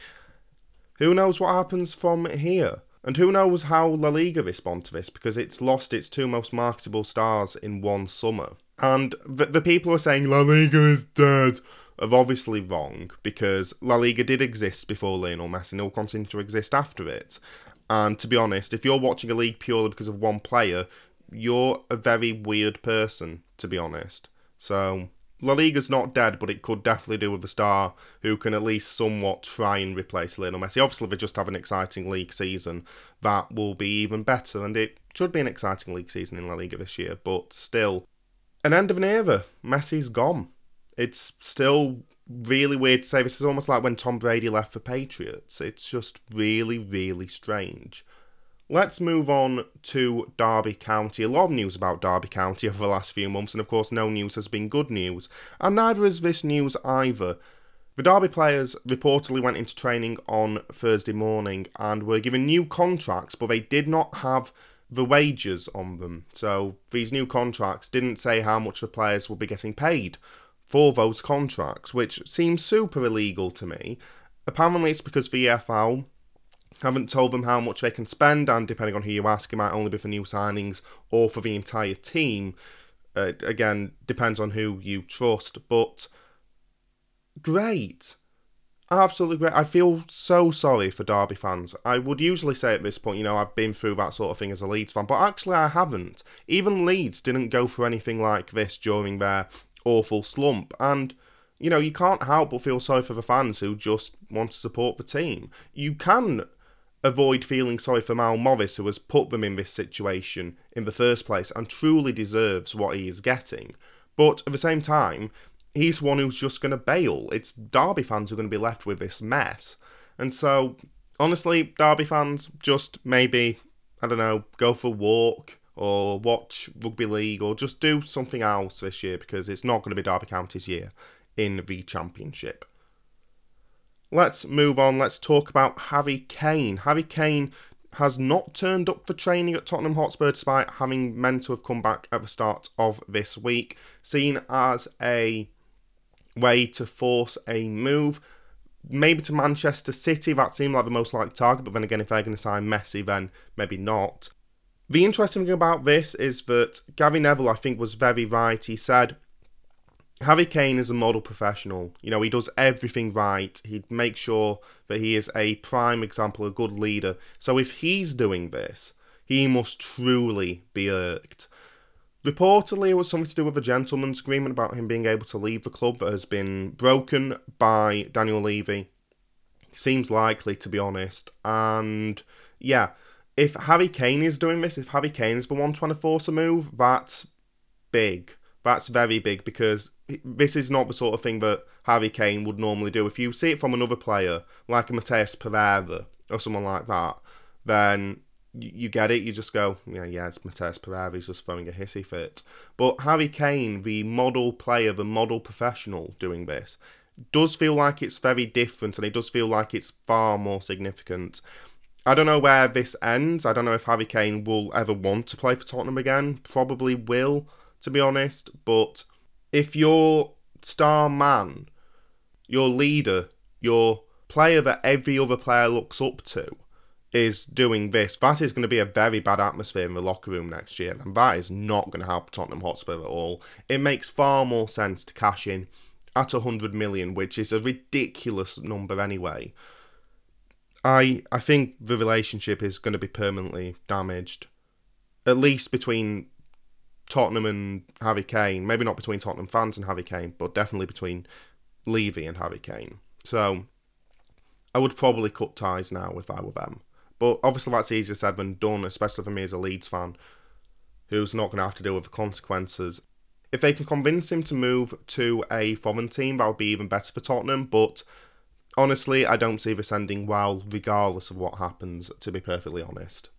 Who knows what happens from here? And who knows how La Liga respond to this because it's lost its two most marketable stars in one summer. And the, the people who are saying La Liga is dead are obviously wrong because La Liga did exist before Lionel Messi and will continue to exist after it. And to be honest, if you're watching a league purely because of one player, you're a very weird person, to be honest. So La Liga's not dead, but it could definitely do with a star who can at least somewhat try and replace Lionel Messi. Obviously, they just have an exciting league season, that will be even better, and it should be an exciting league season in La Liga this year, but still, an end of an era. Messi's gone. It's still really weird to say. This is almost like when Tom Brady left for Patriots. It's just really, really strange. Let's move on to Derby County. A lot of news about Derby County over the last few months, and of course, no news has been good news, and neither is this news either. The Derby players reportedly went into training on Thursday morning and were given new contracts, but they did not have the wages on them. So these new contracts didn't say how much the players will be getting paid for those contracts, which seems super illegal to me. Apparently, it's because EFL haven't told them how much they can spend, and depending on who you ask, it might only be for new signings or for the entire team. Uh, again, depends on who you trust, but great. Absolutely great. I feel so sorry for Derby fans. I would usually say at this point, you know, I've been through that sort of thing as a Leeds fan, but actually I haven't. Even Leeds didn't go through anything like this during their awful slump, and you know, you can't help but feel sorry for the fans who just want to support the team. You can avoid feeling sorry for Mel Morris, who has put them in this situation in the first place and truly deserves what he is getting. But at the same time, he's one who's just going to bail. It's Derby fans who are going to be left with this mess. And so, honestly, Derby fans, just maybe, I don't know, go for a walk or watch rugby league or just do something else this year because it's not going to be Derby County's year in the Championship. Let's move on. Let's talk about Harry Kane. Harry Kane has not turned up for training at Tottenham Hotspur despite having meant to have come back at the start of this week, seen as a way to force a move. Maybe to Manchester City, that seemed like the most likely target, but then again, if they're going to sign Messi, then maybe not. The interesting thing about this is that Gary Neville, I think, was very right. He said Harry Kane is a model professional. You know, he does everything right. He makes sure that he is a prime example, a good leader. So if he's doing this, he must truly be irked. Reportedly, it was something to do with a gentleman's agreement about him being able to leave the club that has been broken by Daniel Levy. Seems likely, to be honest. And yeah, if Harry Kane is doing this, if Harry Kane is the one trying to force a move, that's big. That's very big because this is not the sort of thing that Harry Kane would normally do. If you see it from another player, like a Matheus Pereira or someone like that, then you get it. You just go, yeah, yeah, it's Matheus Pereira. He's just throwing a hissy fit. But Harry Kane, the model player, the model professional doing this, does feel like it's very different and it does feel like it's far more significant. I don't know where this ends. I don't know if Harry Kane will ever want to play for Tottenham again. Probably will, to be honest. But if your star man, your leader, your player that every other player looks up to, is doing this, that is going to be a very bad atmosphere in the locker room next year, and that is not going to help Tottenham Hotspur at all. It makes far more sense to cash in at 100 million, which is a ridiculous number anyway. I I think the relationship is going to be permanently damaged. at least between Tottenham and Harry Kane. Maybe not between Tottenham fans and Harry Kane, but definitely between Levy and Harry Kane. So I would probably cut ties now if I were them. But obviously, that's easier said than done, especially for me as a Leeds fan who's not going to have to deal with the consequences. If they can convince him to move to a foreign team, that would be even better for Tottenham. But honestly, I don't see this ending well, regardless of what happens, to be perfectly honest.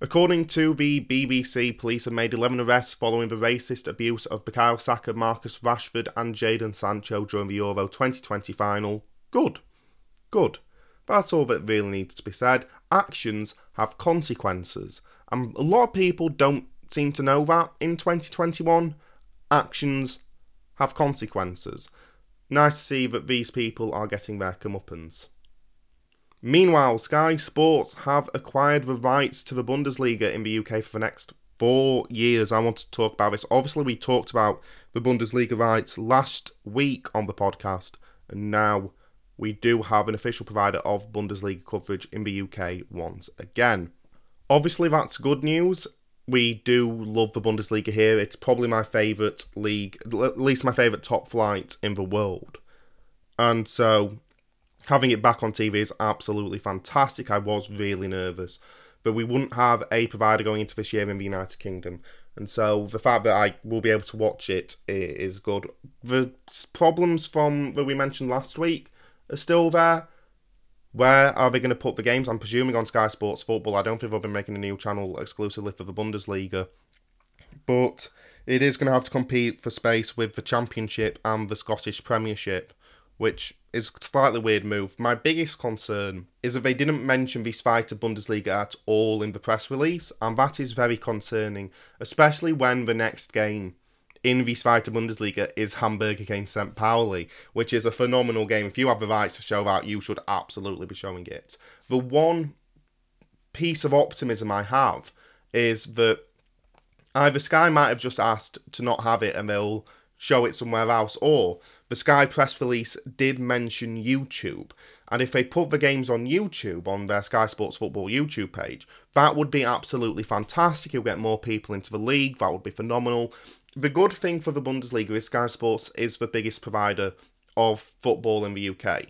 According to the BBC, police have made 11 arrests following the racist abuse of Bukayo Saka, Marcus Rashford, and Jadon Sancho during the Euro 2020 final. Good. Good. That's all that really needs to be said. Actions have consequences. And a lot of people don't seem to know that in 2021. Actions have consequences. Nice to see that these people are getting their comeuppance. Meanwhile, Sky Sports have acquired the rights to the Bundesliga in the UK for the next four years. I want to talk about this. Obviously, we talked about the Bundesliga rights last week on the podcast, and now we do have an official provider of Bundesliga coverage in the UK once again. Obviously, that's good news. We do love the Bundesliga here. It's probably my favourite league, at least my favourite top flight in the world. And so having it back on TV is absolutely fantastic. I was really nervous that we wouldn't have a provider going into this year in the United Kingdom. And so the fact that I will be able to watch it is good. The problems from that we mentioned last week are still there. Where are they going to put the games? I'm presuming on Sky Sports Football. I don't think they'll be making a new channel exclusively for the Bundesliga. But it is going to have to compete for space with the Championship and the Scottish Premiership which is a slightly weird move. My biggest concern is that they didn't mention the Zweite Bundesliga at all in the press release, and that is very concerning, especially when the next game in the Zweite Bundesliga is Hamburg against St. Pauli, which is a phenomenal game. If you have the rights to show that, you should absolutely be showing it. The one piece of optimism I have is that either Sky might have just asked to not have it and they'll show it somewhere else, or the Sky press release did mention YouTube. And if they put the games on YouTube, on their Sky Sports Football YouTube page, that would be absolutely fantastic. You'll get more people into the league. That would be phenomenal. The good thing for the Bundesliga is Sky Sports is the biggest provider of football in the UK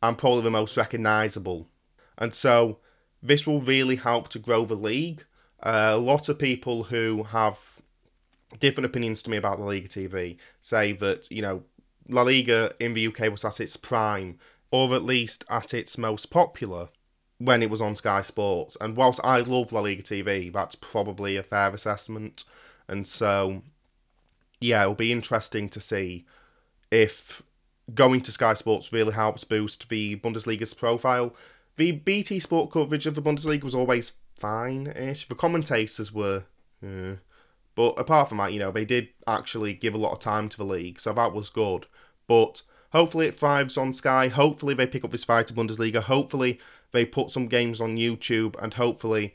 and probably the most recognisable. And so this will really help to grow the league. Uh, a lot of people who have different opinions to me about the Liga TV say that, you know, La Liga in the UK was at its prime, or at least at its most popular, when it was on Sky Sports. And whilst I love La Liga TV, that's probably a fair assessment. And so, yeah, it'll be interesting to see if going to Sky Sports really helps boost the Bundesliga's profile. The BT Sport coverage of the Bundesliga was always fine ish. The commentators were. Uh, but apart from that, you know, they did actually give a lot of time to the league, so that was good. But hopefully it thrives on Sky. Hopefully they pick up the Zweite Bundesliga. Hopefully they put some games on YouTube, and hopefully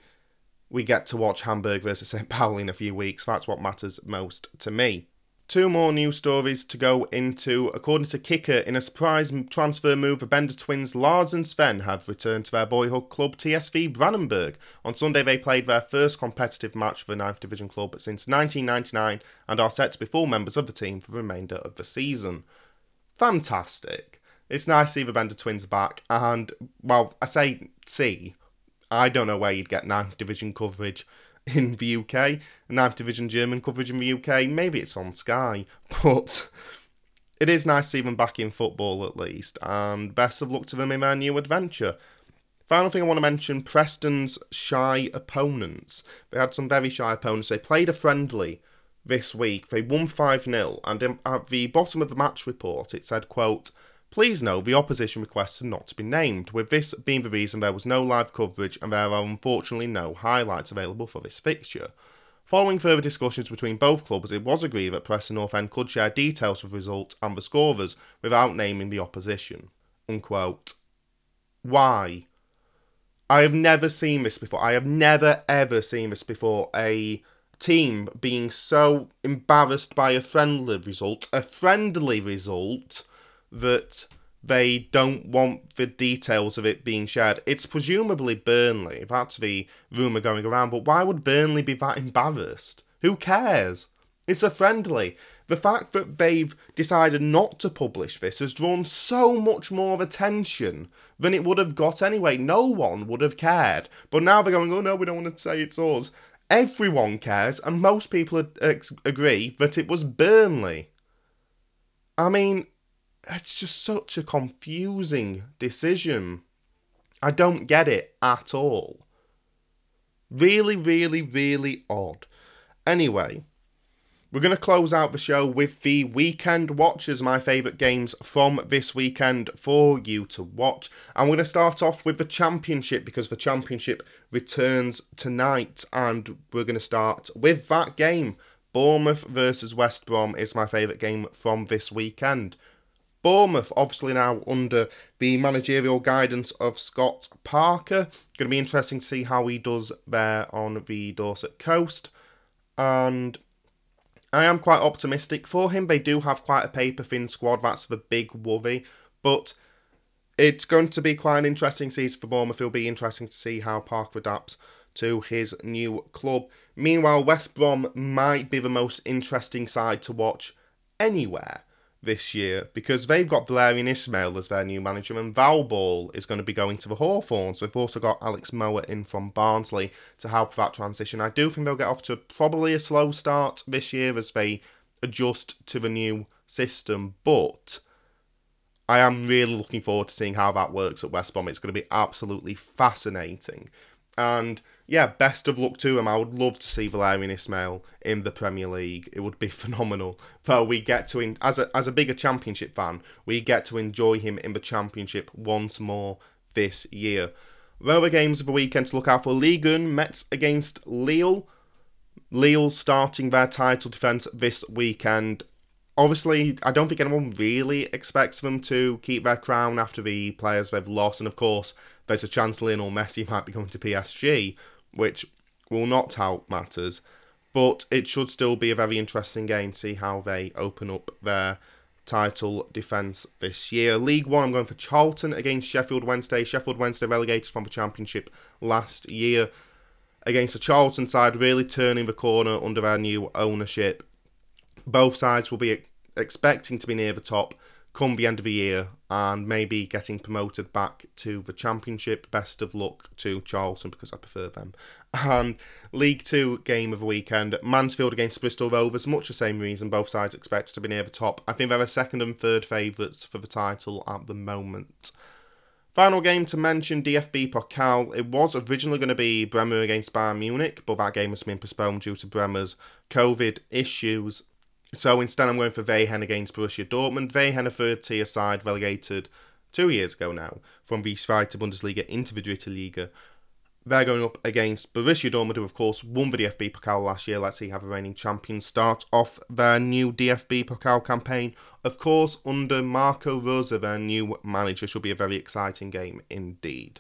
we get to watch Hamburg versus St. Pauli in a few weeks. That's what matters most to me. Two more news stories to go into. According to Kicker, in a surprise transfer move, the Bender twins Lars and Sven have returned to their boyhood club TSV Brannenburg. On Sunday, they played their first competitive match for the 9th Division club since 1999 and are set to be full members of the team for the remainder of the season. Fantastic. It's nice to see the Bender twins back, and, well, I say see, I don't know where you'd get 9th Division coverage in the UK, ninth division German coverage in the UK. Maybe it's on Sky, but it is nice to see them back in football at least. And best of luck to them in their new adventure. Final thing I want to mention Preston's shy opponents. They had some very shy opponents. They played a friendly this week. They won 5 0, and at the bottom of the match report it said, quote, Please note the opposition requested not to be named, with this being the reason there was no live coverage and there are unfortunately no highlights available for this fixture. Following further discussions between both clubs, it was agreed that Preston North End could share details of results and the scorers without naming the opposition. Unquote. Why? I have never seen this before. I have never ever seen this before. A team being so embarrassed by a friendly result, a friendly result, that they don't want the details of it being shared. It's presumably Burnley. That's the rumour going around. But why would Burnley be that embarrassed? Who cares? It's a friendly. The fact that they've decided not to publish this has drawn so much more attention than it would have got anyway. No one would have cared. But now they're going, oh no, we don't want to say it's us. Everyone cares, and most people agree that it was Burnley. I mean, it's just such a confusing decision. I don't get it at all. Really, really, really odd. Anyway, we're going to close out the show with the weekend watches, my favourite games from this weekend for you to watch. And we're going to start off with the Championship because the Championship returns tonight. And we're going to start with that game. Bournemouth versus West Brom is my favourite game from this weekend. Bournemouth, obviously now under the managerial guidance of Scott Parker. Going to be interesting to see how he does there on the Dorset coast. And I am quite optimistic for him. They do have quite a paper thin squad, that's the big worry. But it's going to be quite an interesting season for Bournemouth. It'll be interesting to see how Parker adapts to his new club. Meanwhile, West Brom might be the most interesting side to watch anywhere this year because they've got Valérien Ismaël as their new manager and Val Ball is going to be going to the Hawthorns. They've also got Alex Mowatt in from Barnsley to help that transition. I do think they'll get off to probably a slow start this year as they adjust to the new system, but I am really looking forward to seeing how that works at West Brom. It's going to be absolutely fascinating. And yeah, best of luck to him. I would love to see Valérien Ismaël in the Premier League. It would be phenomenal. But we get to, in, as a as a bigger Championship fan, we get to enjoy him in the Championship once more this year. Other games of the weekend to look out for: Ligue 1, Metz against Lille. Lille starting their title defence this weekend. Obviously, I don't think anyone really expects them to keep their crown after the players they've lost, and of course, there's a chance Lionel Messi might be going to PSG which will not help matters. But it should still be a very interesting game to see how they open up their title defence this year. League One, I'm going for Charlton against Sheffield Wednesday. Sheffield Wednesday relegated from the Championship last year against the Charlton side, really turning the corner under their new ownership. Both sides will be expecting to be near the top come the end of the year and maybe getting promoted back to the Championship. Best of luck to Charlton because I prefer them. And League Two game of the weekend Mansfield against Bristol Rovers, much the same reason. Both sides expect to be near the top. I think they're the second and third favourites for the title at the moment. Final game to mention DFB Pokal. It was originally going to be Bremen against Bayern Munich, but that game has been postponed due to Bremen's COVID issues. So instead, I'm going for Wehen against Borussia Dortmund. Wehen, a third tier side, relegated two years ago now from the Zweite Bundesliga into the Dritte Liga. They're going up against Borussia Dortmund, who of course won the DFB Pokal last year. Let's see how the reigning champions start off their new DFB Pokal campaign. Of course, under Marco Rose, their new manager, should be a very exciting game indeed.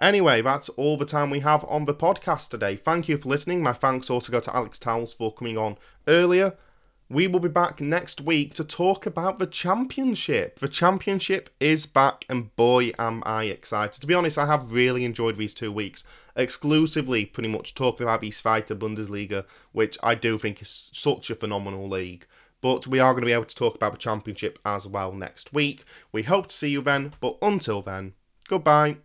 Anyway, that's all the time we have on the podcast today. Thank you for listening. My thanks also go to Alex Towells for coming on earlier. We will be back next week to talk about the championship. The championship is back, and boy, am I excited. To be honest, I have really enjoyed these two weeks, exclusively pretty much talking about the Zweite Bundesliga, which I do think is such a phenomenal league. But we are going to be able to talk about the championship as well next week. We hope to see you then, but until then, goodbye.